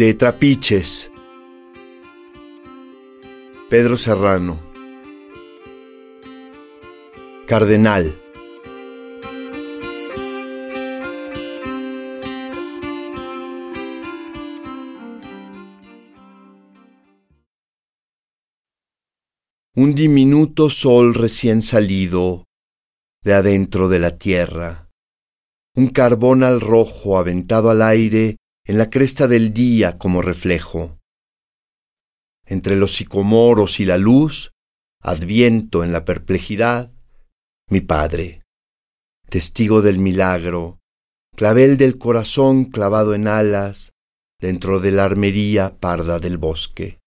De Trapiches. Pedro Serrano. Cardenal. Un diminuto sol recién salido de adentro de la tierra, un carbón al rojo aventado al aire en la cresta del día como reflejo. Entre los sicomoros y la luz, adviento en la perplejidad, mi Padre, testigo del milagro, clavel del corazón clavado en alas, dentro de la armería parda del bosque.